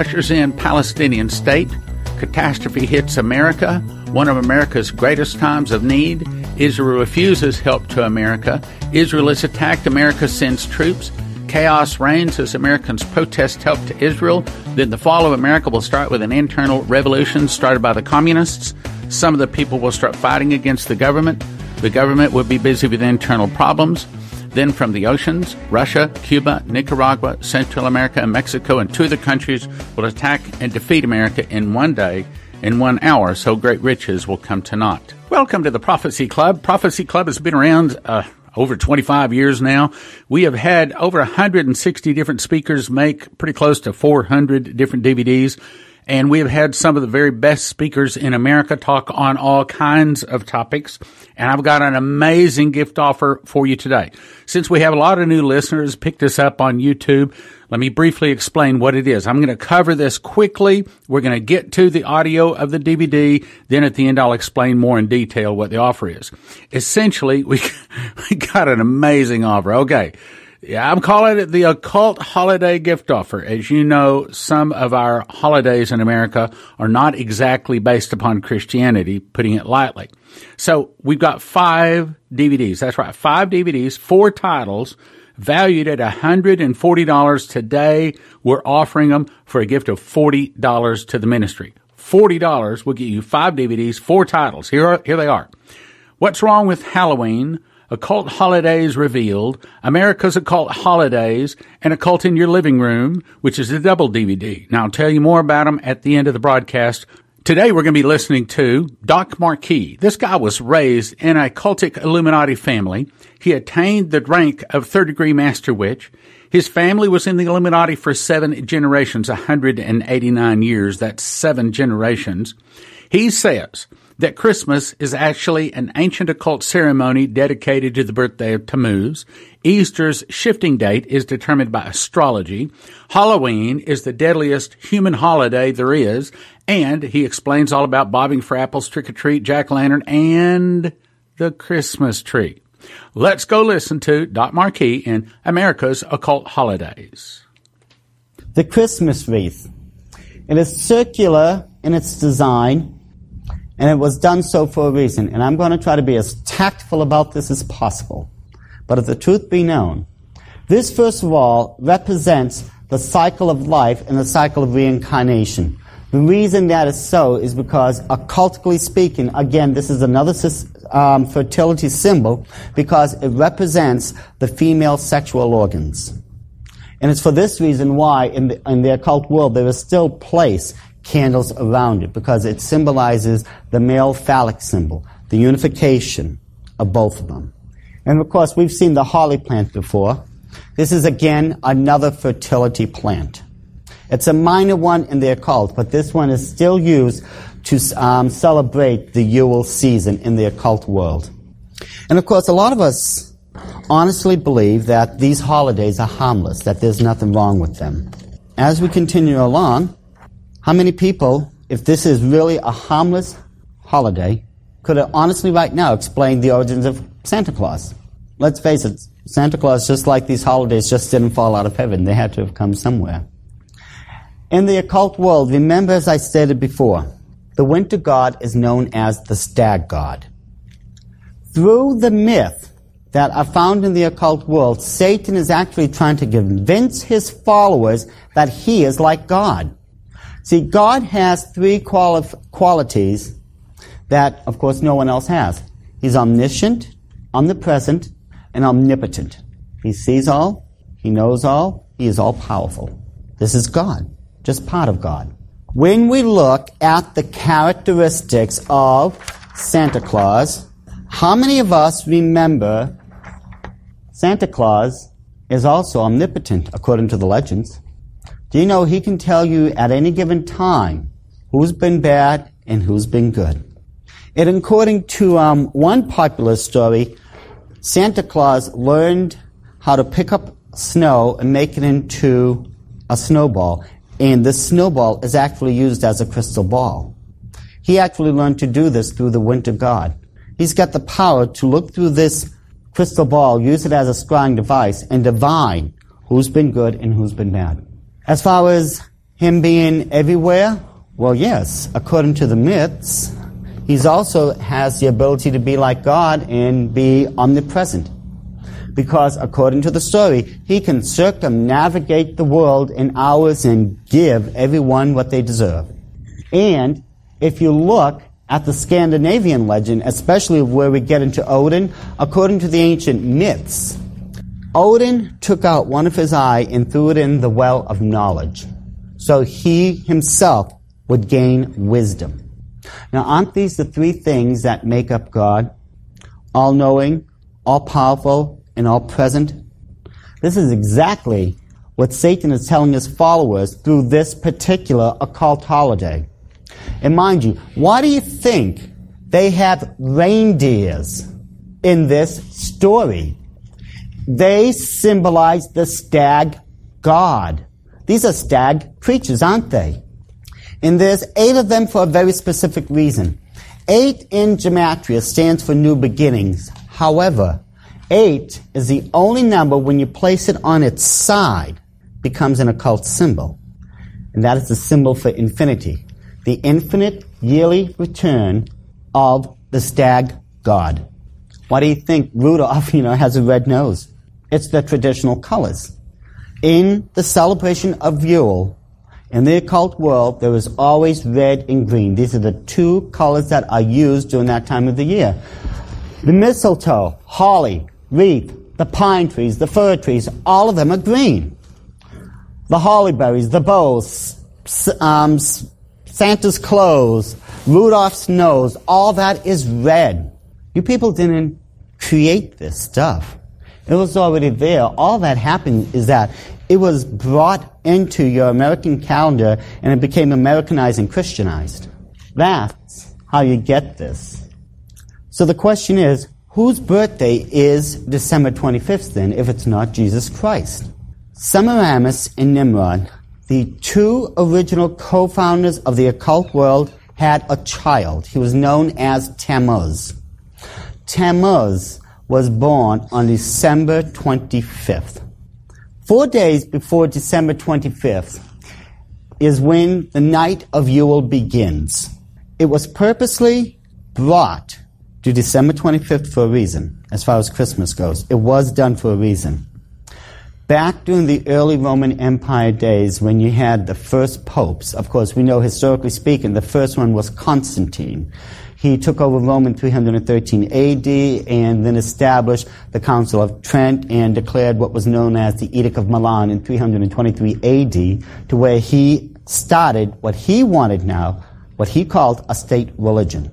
ushers in Palestinian state. Catastrophe hits America, one of America's greatest times of need. Israel refuses help to America. Israel is attacked. America sends troops. Chaos reigns as Americans protest help to Israel. Then the fall of America will start with an internal revolution started by the communists. Some of the people will start fighting against the government. The government will be busy with internal problems. Then from the oceans, Russia, Cuba, Nicaragua, Central America, and Mexico, and two other countries will attack and defeat America in one day, in one hour, so great riches will come to naught. Welcome to the Prophecy Club. Prophecy Club has been around uh, over 25 years now. We have had over 160 different speakers make pretty close to 400 different DVDs and we have had some of the very best speakers in America talk on all kinds of topics. And I've got an amazing gift offer for you today. Since we have a lot of new listeners pick this up on YouTube, let me briefly explain what it is. I'm going to cover this quickly. We're going to get to the audio of the DVD. Then at the end, I'll explain more in detail what the offer is. Essentially, we, we got an amazing offer. Okay. Yeah, I'm calling it the occult holiday gift offer. As you know, some of our holidays in America are not exactly based upon Christianity, putting it lightly. So we've got five DVDs. That's right. Five DVDs, four titles valued at $140 today. We're offering them for a gift of $40 to the ministry. $40 will get you five DVDs, four titles. Here are, here they are. What's wrong with Halloween? Occult Holidays Revealed, America's Occult Holidays, and Occult in Your Living Room, which is a double DVD. Now, I'll tell you more about them at the end of the broadcast. Today, we're going to be listening to Doc Marquis. This guy was raised in a cultic Illuminati family. He attained the rank of third degree master witch. His family was in the Illuminati for seven generations, 189 years. That's seven generations. He says that Christmas is actually an ancient occult ceremony dedicated to the birthday of Tammuz. Easter's shifting date is determined by astrology. Halloween is the deadliest human holiday there is. And he explains all about bobbing for apples, trick or treat, jack o' lantern, and the Christmas tree. Let's go listen to Doc Marquis in America's Occult Holidays. The Christmas wreath. It is circular in its design and it was done so for a reason. And I'm going to try to be as tactful about this as possible. But if the truth be known, this, first of all, represents the cycle of life and the cycle of reincarnation. The reason that is so is because, occultically speaking, again, this is another um, fertility symbol because it represents the female sexual organs. And it's for this reason why, in the, in the occult world, there is still place candles around it because it symbolizes the male phallic symbol, the unification of both of them. And of course, we've seen the holly plant before. This is again another fertility plant. It's a minor one in the occult, but this one is still used to um, celebrate the Yule season in the occult world. And of course, a lot of us honestly believe that these holidays are harmless, that there's nothing wrong with them. As we continue along, how many people, if this is really a harmless holiday, could honestly right now explain the origins of Santa Claus? Let's face it, Santa Claus, just like these holidays, just didn't fall out of heaven. They had to have come somewhere. In the occult world, remember as I stated before, the winter god is known as the stag god. Through the myth that are found in the occult world, Satan is actually trying to convince his followers that he is like God. See, God has three quali- qualities that, of course, no one else has. He's omniscient, omnipresent, and omnipotent. He sees all, he knows all, he is all powerful. This is God, just part of God. When we look at the characteristics of Santa Claus, how many of us remember Santa Claus is also omnipotent according to the legends? Do you know he can tell you at any given time who's been bad and who's been good? And according to um, one popular story, Santa Claus learned how to pick up snow and make it into a snowball. And this snowball is actually used as a crystal ball. He actually learned to do this through the winter god. He's got the power to look through this crystal ball, use it as a scrying device, and divine who's been good and who's been bad. As far as Him being everywhere? Well, yes, according to the myths. He also has the ability to be like God and be omnipresent. Because according to the story, he can circumnavigate the world in hours and give everyone what they deserve. And if you look at the Scandinavian legend, especially where we get into Odin, according to the ancient myths, Odin took out one of his eye and threw it in the well of knowledge. So he himself would gain wisdom. Now, aren't these the three things that make up God? All knowing, all powerful, and all present? This is exactly what Satan is telling his followers through this particular occult holiday. And mind you, why do you think they have reindeers in this story? They symbolize the stag god. These are stag creatures, aren't they? And there's eight of them for a very specific reason. Eight in Gematria stands for new beginnings. However, eight is the only number when you place it on its side becomes an occult symbol. And that is the symbol for infinity. The infinite yearly return of the stag god. Why do you think Rudolph, you know, has a red nose? It's the traditional colors. In the celebration of Yule, in the occult world, there is always red and green. These are the two colors that are used during that time of the year. The mistletoe, holly, wreath, the pine trees, the fir trees, all of them are green. The holly berries, the bows, um, Santa's clothes, Rudolph's nose, all that is red. You people didn't create this stuff. It was already there. All that happened is that it was brought into your American calendar and it became Americanized and Christianized. That's how you get this. So the question is, whose birthday is December 25th then if it's not Jesus Christ? Semiramis and Nimrod, the two original co-founders of the occult world, had a child. He was known as Tammuz. Tammuz was born on December 25th. Four days before December 25th is when the night of Yule begins. It was purposely brought to December 25th for a reason, as far as Christmas goes. It was done for a reason. Back during the early Roman Empire days, when you had the first popes, of course, we know historically speaking, the first one was Constantine. He took over Rome in 313 AD and then established the Council of Trent and declared what was known as the Edict of Milan in 323 AD to where he started what he wanted now, what he called a state religion.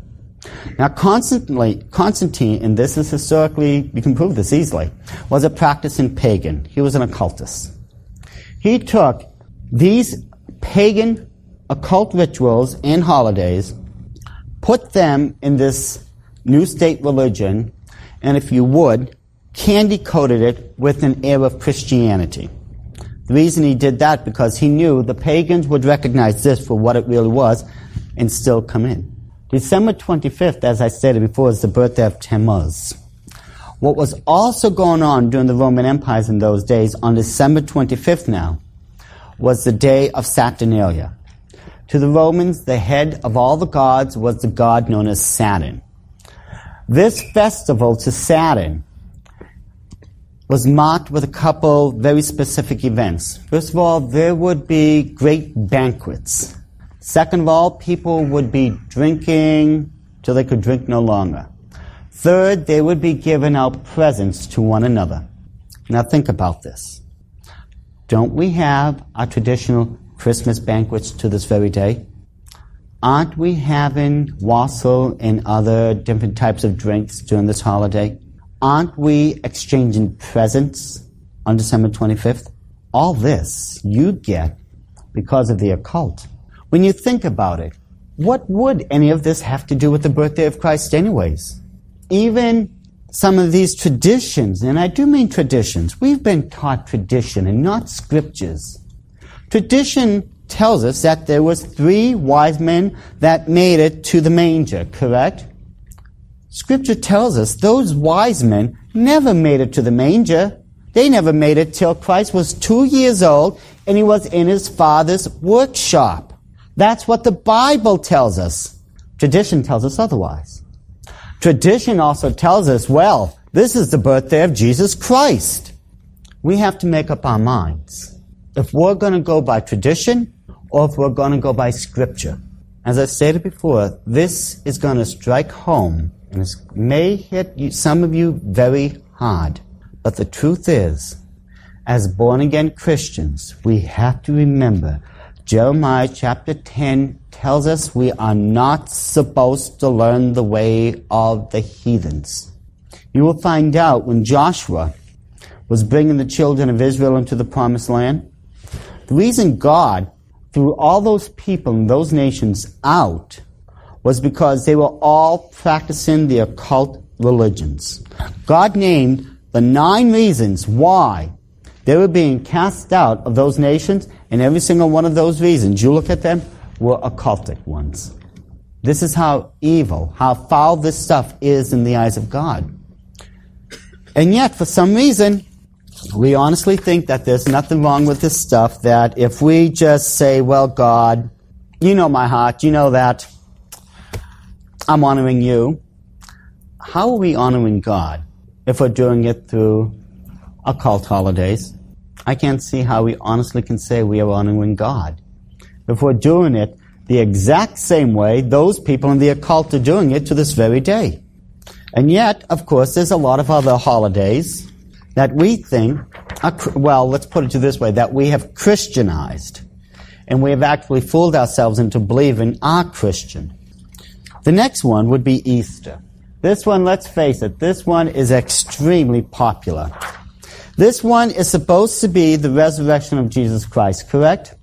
Now, Constantine, Constantine, and this is historically, you can prove this easily, was a practicing pagan. He was an occultist. He took these pagan occult rituals and holidays put them in this new state religion, and if you would, candy coated it with an air of Christianity. The reason he did that because he knew the pagans would recognize this for what it really was and still come in. December 25th, as I stated before, is the birthday of Tammuz. What was also going on during the Roman empires in those days on December 25th now was the day of Saturnalia. To the Romans, the head of all the gods was the god known as Saturn. This festival to Saturn was marked with a couple very specific events. First of all, there would be great banquets. Second of all, people would be drinking till they could drink no longer. Third, they would be giving out presents to one another. Now think about this. Don't we have our traditional Christmas banquets to this very day? Aren't we having wassail and other different types of drinks during this holiday? Aren't we exchanging presents on December 25th? All this you get because of the occult. When you think about it, what would any of this have to do with the birthday of Christ anyways? Even some of these traditions, and I do mean traditions, we've been taught tradition and not scriptures. Tradition tells us that there was three wise men that made it to the manger, correct? Scripture tells us those wise men never made it to the manger. They never made it till Christ was two years old and he was in his father's workshop. That's what the Bible tells us. Tradition tells us otherwise. Tradition also tells us, well, this is the birthday of Jesus Christ. We have to make up our minds if we're going to go by tradition or if we're going to go by scripture. As I stated before, this is going to strike home and it may hit you, some of you very hard. But the truth is, as born again Christians, we have to remember Jeremiah chapter 10 tells us we are not supposed to learn the way of the heathens. You will find out when Joshua was bringing the children of Israel into the promised land. The reason God threw all those people and those nations out was because they were all practicing the occult religions. God named the nine reasons why they were being cast out of those nations, and every single one of those reasons, you look at them, were occultic ones. This is how evil, how foul this stuff is in the eyes of God. And yet, for some reason, we honestly think that there's nothing wrong with this stuff, that if we just say, well, God, you know my heart, you know that I'm honoring you. How are we honoring God if we're doing it through occult holidays? I can't see how we honestly can say we are honoring God. If we're doing it the exact same way those people in the occult are doing it to this very day. And yet, of course, there's a lot of other holidays that we think, well, let's put it to this way, that we have Christianized. And we have actually fooled ourselves into believing are Christian. The next one would be Easter. This one, let's face it, this one is extremely popular. This one is supposed to be the resurrection of Jesus Christ, correct?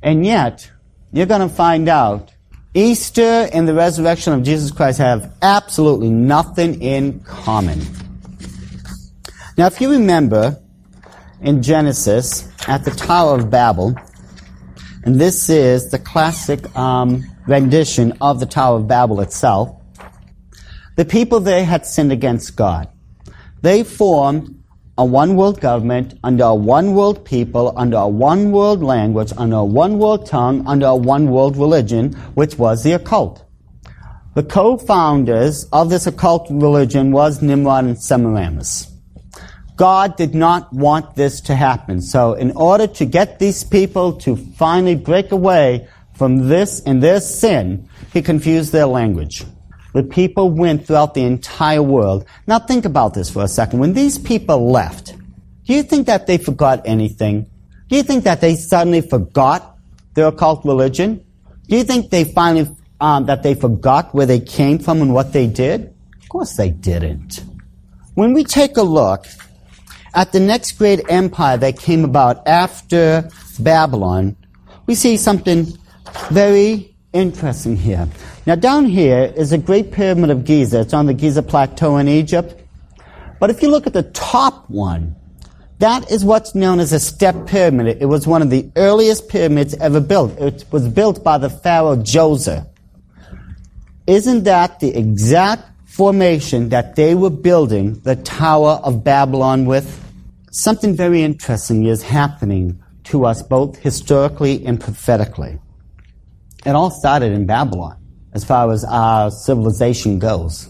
And yet, you're going to find out Easter and the resurrection of Jesus Christ have absolutely nothing in common. Now, if you remember in Genesis at the Tower of Babel, and this is the classic um, rendition of the Tower of Babel itself, the people there had sinned against God. They formed a one world government, under a one world people, under a one world language, under a one world tongue, under a one world religion, which was the occult. The co-founders of this occult religion was Nimrod and Semiramis. God did not want this to happen. So in order to get these people to finally break away from this and their sin, he confused their language. The people went throughout the entire world. Now think about this for a second. When these people left, do you think that they forgot anything? Do you think that they suddenly forgot their occult religion? Do you think they finally, um, that they forgot where they came from and what they did? Of course they didn't. When we take a look at the next great empire that came about after Babylon, we see something very interesting here. Now, down here is a great pyramid of Giza. It's on the Giza Plateau in Egypt. But if you look at the top one, that is what's known as a step pyramid. It was one of the earliest pyramids ever built. It was built by the pharaoh Djoser. Isn't that the exact formation that they were building the Tower of Babylon with? Something very interesting is happening to us both historically and prophetically. It all started in Babylon as far as our civilization goes.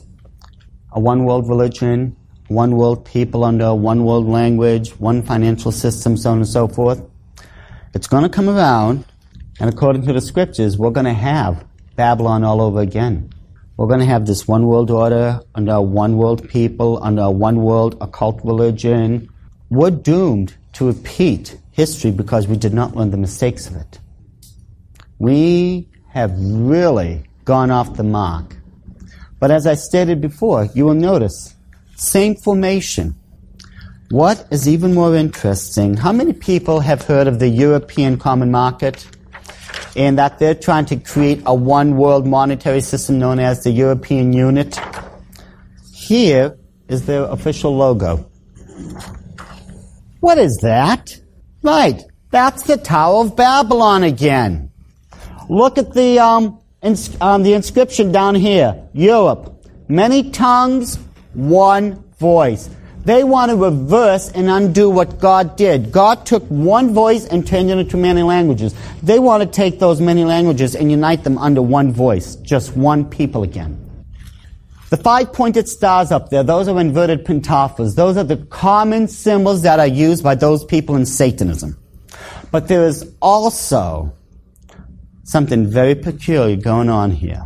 A one world religion, one world people under one world language, one financial system, so on and so forth. It's going to come around, and according to the scriptures, we're going to have Babylon all over again. We're going to have this one world order under one world people, under one world occult religion. We're doomed to repeat history because we did not learn the mistakes of it. We have really gone off the mark. But as I stated before, you will notice same formation. What is even more interesting, how many people have heard of the European Common Market? And that they're trying to create a one world monetary system known as the European Unit. Here is their official logo. What is that? Right, that's the Tower of Babylon again. Look at the um, um, the inscription down here Europe. Many tongues, one voice. They want to reverse and undo what God did. God took one voice and turned it into many languages. They want to take those many languages and unite them under one voice, just one people again. The five pointed stars up there, those are inverted pentafas. Those are the common symbols that are used by those people in Satanism. But there is also something very peculiar going on here.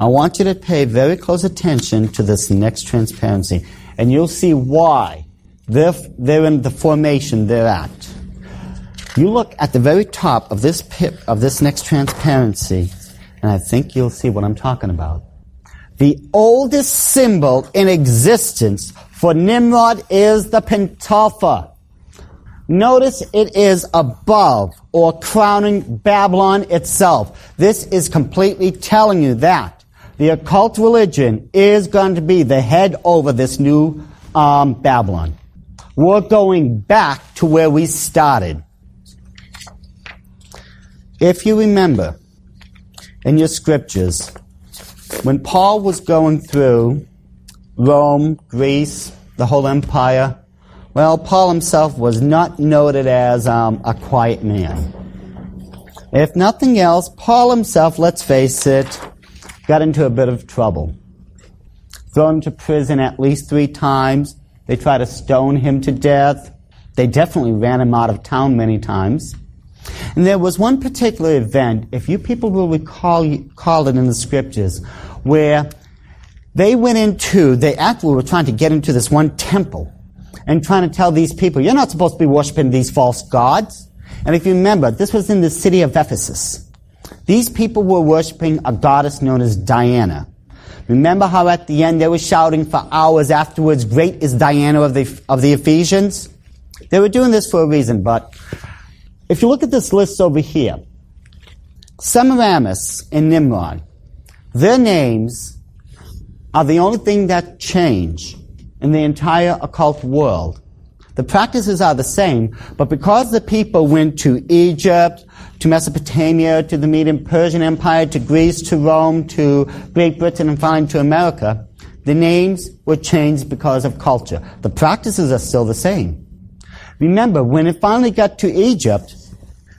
I want you to pay very close attention to this next transparency, and you'll see why they're, they're in the formation they're at. You look at the very top of this pip, of this next transparency, and I think you'll see what I'm talking about. The oldest symbol in existence for Nimrod is the Pentafa. Notice it is above or crowning Babylon itself. This is completely telling you that the occult religion is going to be the head over this new um, Babylon. We're going back to where we started. If you remember in your scriptures, when Paul was going through Rome, Greece, the whole empire, well, Paul himself was not noted as um, a quiet man. If nothing else, Paul himself, let's face it, got into a bit of trouble. Thrown into prison at least three times. They tried to stone him to death. They definitely ran him out of town many times. And there was one particular event, if you people will recall, recall it in the scriptures, where they went into, they actually were trying to get into this one temple and trying to tell these people, you're not supposed to be worshiping these false gods. And if you remember, this was in the city of Ephesus. These people were worshiping a goddess known as Diana. Remember how at the end they were shouting for hours afterwards, great is Diana of the, of the Ephesians? They were doing this for a reason, but if you look at this list over here, Semiramis and Nimrod, their names are the only thing that change in the entire occult world. The practices are the same, but because the people went to Egypt, to Mesopotamia, to the Median Persian Empire, to Greece, to Rome, to Great Britain, and finally to America, the names were changed because of culture. The practices are still the same. Remember, when it finally got to Egypt,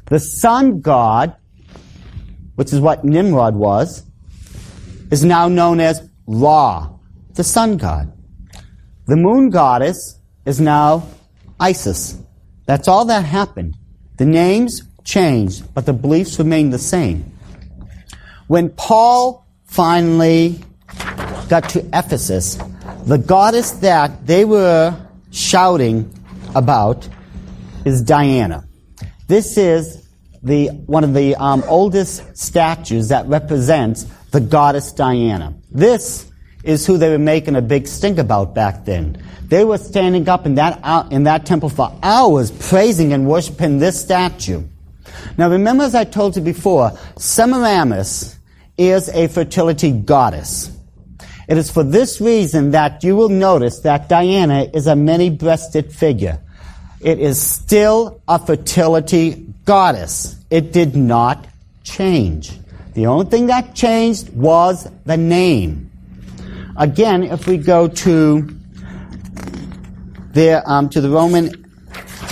the sun god, which is what Nimrod was, is now known as Ra, the sun god. The moon goddess is now Isis. That's all that happened. The names changed, but the beliefs remained the same. When Paul finally got to Ephesus, the goddess that they were shouting about is Diana. This is the, one of the um, oldest statues that represents the goddess Diana. This is who they were making a big stink about back then. They were standing up in that, uh, in that temple for hours praising and worshiping this statue. Now remember as I told you before, Semiramis is a fertility goddess. It is for this reason that you will notice that Diana is a many-breasted figure. It is still a fertility goddess. It did not change. The only thing that changed was the name. Again, if we go to their, um, to the Roman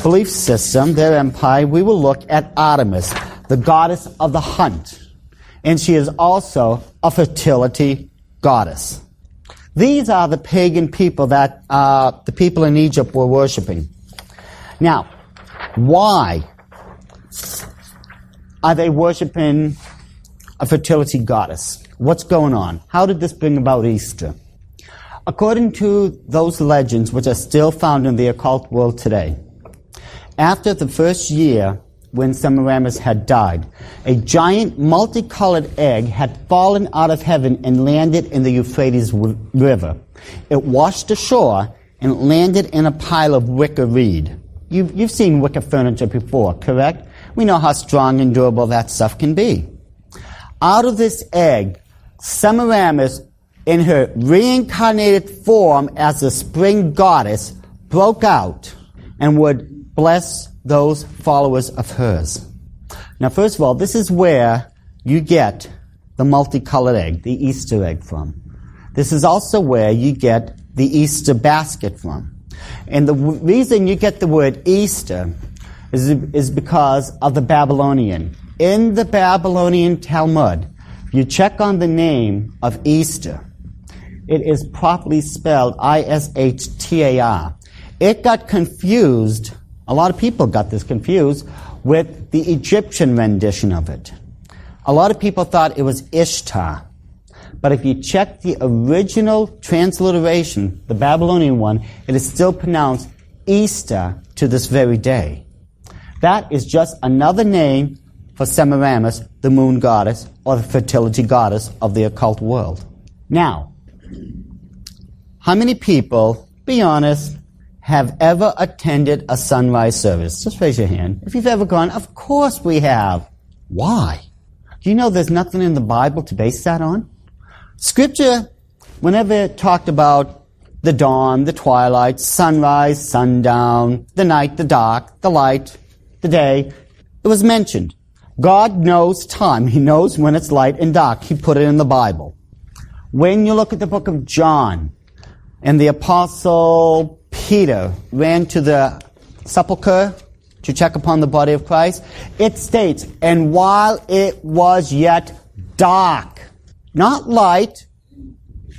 belief system, their empire, we will look at Artemis, the goddess of the hunt. And she is also a fertility goddess. These are the pagan people that uh, the people in Egypt were worshiping. Now, why are they worshiping a fertility goddess? What's going on? How did this bring about Easter? According to those legends, which are still found in the occult world today, after the first year when Semiramis had died, a giant multicolored egg had fallen out of heaven and landed in the Euphrates River. It washed ashore and landed in a pile of wicker reed. You've, you've seen wicker furniture before, correct? We know how strong and durable that stuff can be. Out of this egg, Semiramis in her reincarnated form as the spring goddess, broke out and would bless those followers of hers. Now, first of all, this is where you get the multicolored egg, the Easter egg from. This is also where you get the Easter basket from. And the w- reason you get the word Easter is, is because of the Babylonian. In the Babylonian Talmud, you check on the name of Easter. It is properly spelled I-S-H-T-A-R. It got confused, a lot of people got this confused, with the Egyptian rendition of it. A lot of people thought it was Ishtar. But if you check the original transliteration, the Babylonian one, it is still pronounced Easter to this very day. That is just another name for Semiramis, the moon goddess, or the fertility goddess of the occult world. Now, how many people, be honest, have ever attended a sunrise service? Just raise your hand. If you've ever gone, of course we have. Why? Do you know there's nothing in the Bible to base that on? Scripture, whenever it talked about the dawn, the twilight, sunrise, sundown, the night, the dark, the light, the day, it was mentioned. God knows time. He knows when it's light and dark. He put it in the Bible. When you look at the book of John, and the apostle Peter ran to the sepulchre to check upon the body of Christ, it states, and while it was yet dark, not light,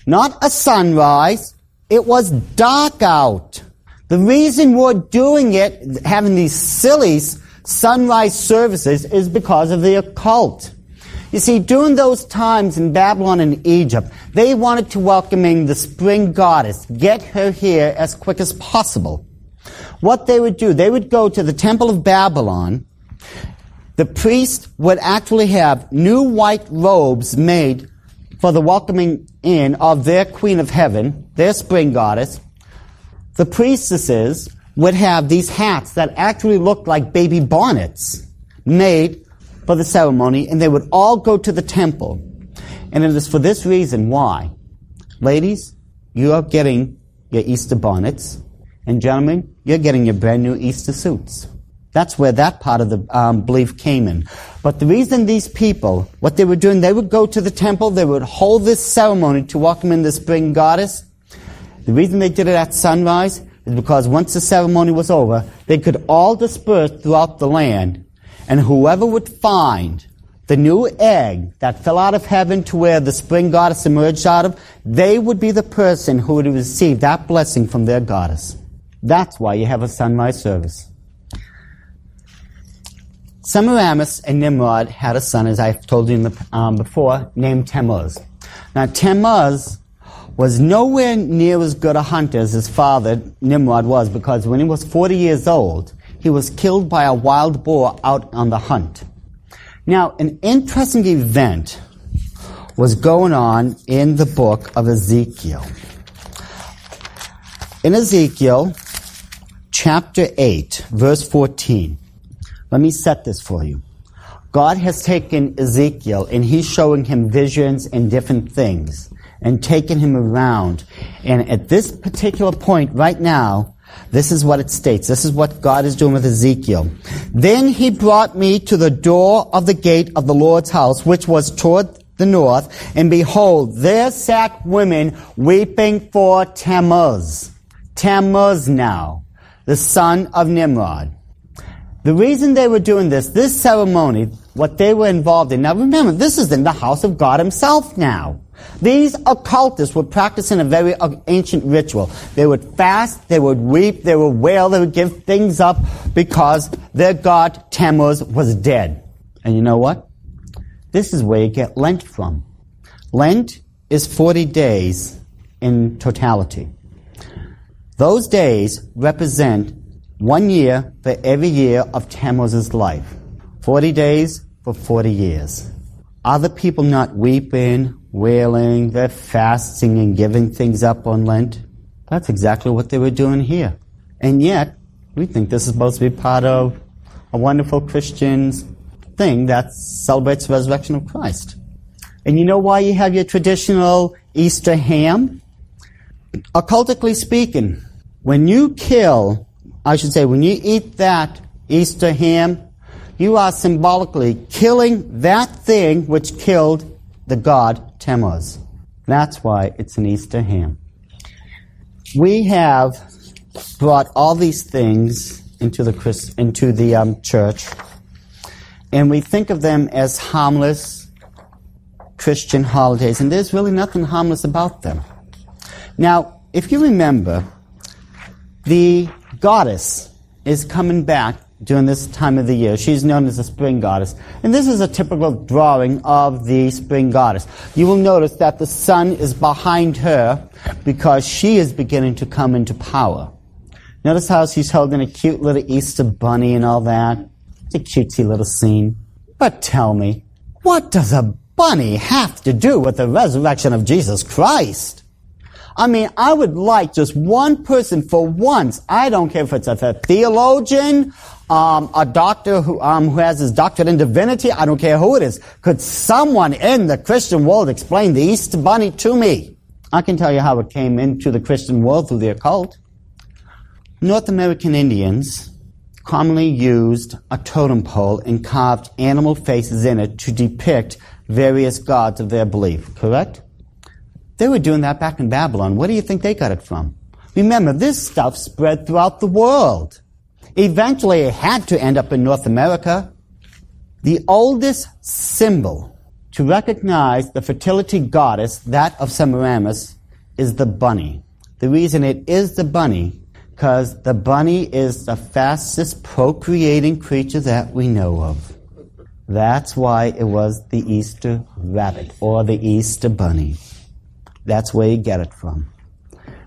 not a sunrise, it was dark out. The reason we're doing it, having these silly sunrise services, is because of the occult. You see, during those times in Babylon and Egypt, they wanted to welcome in the spring goddess, get her here as quick as possible. What they would do, they would go to the Temple of Babylon. The priest would actually have new white robes made for the welcoming in of their Queen of Heaven, their spring goddess. The priestesses would have these hats that actually looked like baby bonnets made for the ceremony, and they would all go to the temple. And it is for this reason why. Ladies, you are getting your Easter bonnets, and gentlemen, you're getting your brand new Easter suits. That's where that part of the um, belief came in. But the reason these people, what they were doing, they would go to the temple, they would hold this ceremony to welcome in the spring goddess. The reason they did it at sunrise is because once the ceremony was over, they could all disperse throughout the land, and whoever would find the new egg that fell out of heaven to where the spring goddess emerged out of, they would be the person who would receive that blessing from their goddess. That's why you have a sunrise service. Semiramis and Nimrod had a son, as I've told you the, um, before, named Tammuz. Now, Tammuz was nowhere near as good a hunter as his father, Nimrod, was, because when he was 40 years old, he was killed by a wild boar out on the hunt. Now, an interesting event was going on in the book of Ezekiel. In Ezekiel, chapter 8, verse 14, let me set this for you. God has taken Ezekiel and he's showing him visions and different things and taken him around. And at this particular point right now, this is what it states. This is what God is doing with Ezekiel. Then he brought me to the door of the gate of the Lord's house, which was toward the north, and behold, there sat women weeping for Tammuz. Tammuz now, the son of Nimrod. The reason they were doing this, this ceremony, what they were involved in, now remember, this is in the house of God himself now. These occultists were practicing a very uh, ancient ritual. They would fast, they would weep, they would wail, they would give things up because their god Tammuz was dead. And you know what? This is where you get Lent from. Lent is 40 days in totality. Those days represent one year for every year of Tammuz's life. 40 days for 40 years. Are the people not weeping, wailing, they're fasting and giving things up on Lent? That's exactly what they were doing here. And yet, we think this is supposed to be part of a wonderful Christian thing that celebrates the resurrection of Christ. And you know why you have your traditional Easter ham? Occultically speaking, when you kill, I should say, when you eat that Easter ham, you are symbolically killing that thing which killed the god Tammuz. That's why it's an Easter ham. We have brought all these things into the into the um, church, and we think of them as harmless Christian holidays, and there's really nothing harmless about them. Now, if you remember, the goddess is coming back during this time of the year. She's known as the spring goddess. And this is a typical drawing of the spring goddess. You will notice that the sun is behind her because she is beginning to come into power. Notice how she's holding a cute little Easter bunny and all that. It's a cutesy little scene. But tell me, what does a bunny have to do with the resurrection of Jesus Christ? I mean, I would like just one person for once. I don't care if it's a, theologian, um, a doctor who, um, who has his doctorate in divinity. I don't care who it is. Could someone in the Christian world explain the Easter Bunny to me? I can tell you how it came into the Christian world through the occult. North American Indians commonly used a totem pole and carved animal faces in it to depict various gods of their belief, correct? They were doing that back in Babylon. Where do you think they got it from? Remember, this stuff spread throughout the world. Eventually, it had to end up in North America. The oldest symbol to recognize the fertility goddess, that of Semiramis, is the bunny. The reason it is the bunny, because the bunny is the fastest procreating creature that we know of. That's why it was the Easter rabbit or the Easter bunny. That's where you get it from.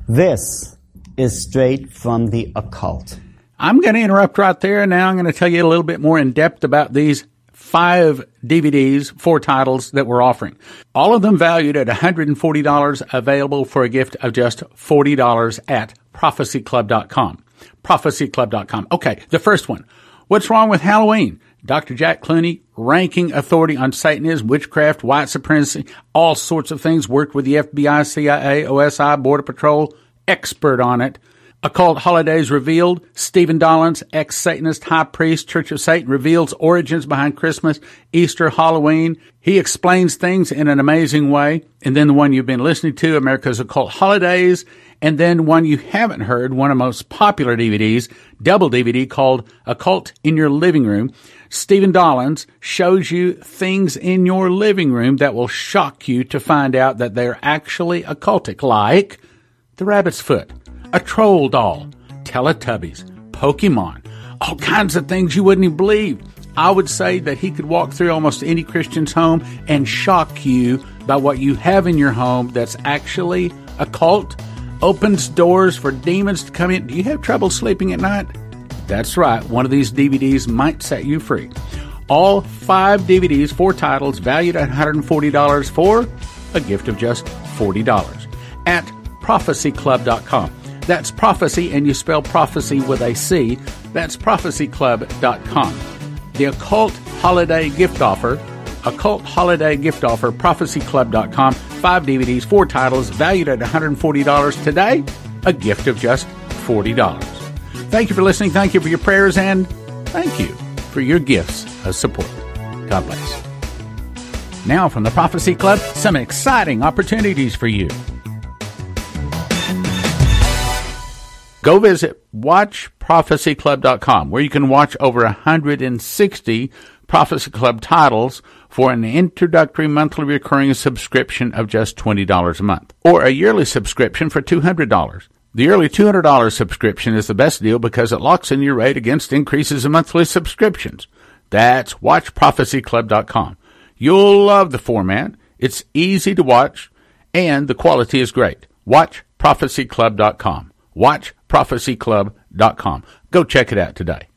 This is straight from the occult. I'm going to interrupt right there. Now I'm going to tell you a little bit more in depth about these five DVDs, four titles that we're offering. All of them valued at $140, available for a gift of just $40 at prophecyclub.com. Prophecyclub.com. Okay, the first one. What's wrong with Halloween? Dr. Jack Clooney, ranking authority on Satanism, witchcraft, white supremacy, all sorts of things, worked with the FBI, CIA, OSI, Border Patrol, expert on it. Occult Holidays Revealed, Stephen Dollins, ex-Satanist high priest, Church of Satan, reveals origins behind Christmas, Easter, Halloween. He explains things in an amazing way. And then the one you've been listening to, America's Occult Holidays, and then one you haven't heard, one of the most popular DVDs, double DVD called Occult in Your Living Room. Stephen Dollins shows you things in your living room that will shock you to find out that they're actually occultic, like the rabbit's foot, a troll doll, Teletubbies, Pokemon, all kinds of things you wouldn't even believe. I would say that he could walk through almost any Christian's home and shock you by what you have in your home that's actually occult, opens doors for demons to come in. Do you have trouble sleeping at night? That's right, one of these DVDs might set you free. All five DVDs, four titles, valued at $140 for a gift of just $40 at prophecyclub.com. That's prophecy, and you spell prophecy with a C. That's prophecyclub.com. The occult holiday gift offer, occult holiday gift offer, prophecyclub.com. Five DVDs, four titles, valued at $140 today, a gift of just $40. Thank you for listening. Thank you for your prayers. And thank you for your gifts of support. God bless. Now, from the Prophecy Club, some exciting opportunities for you. Go visit watchprophecyclub.com where you can watch over 160 Prophecy Club titles for an introductory monthly recurring subscription of just $20 a month or a yearly subscription for $200. The early $200 subscription is the best deal because it locks in your rate against increases in monthly subscriptions. That's watchprophecyclub.com. You'll love the format. It's easy to watch and the quality is great. Watchprophecyclub.com. Watchprophecyclub.com. Go check it out today.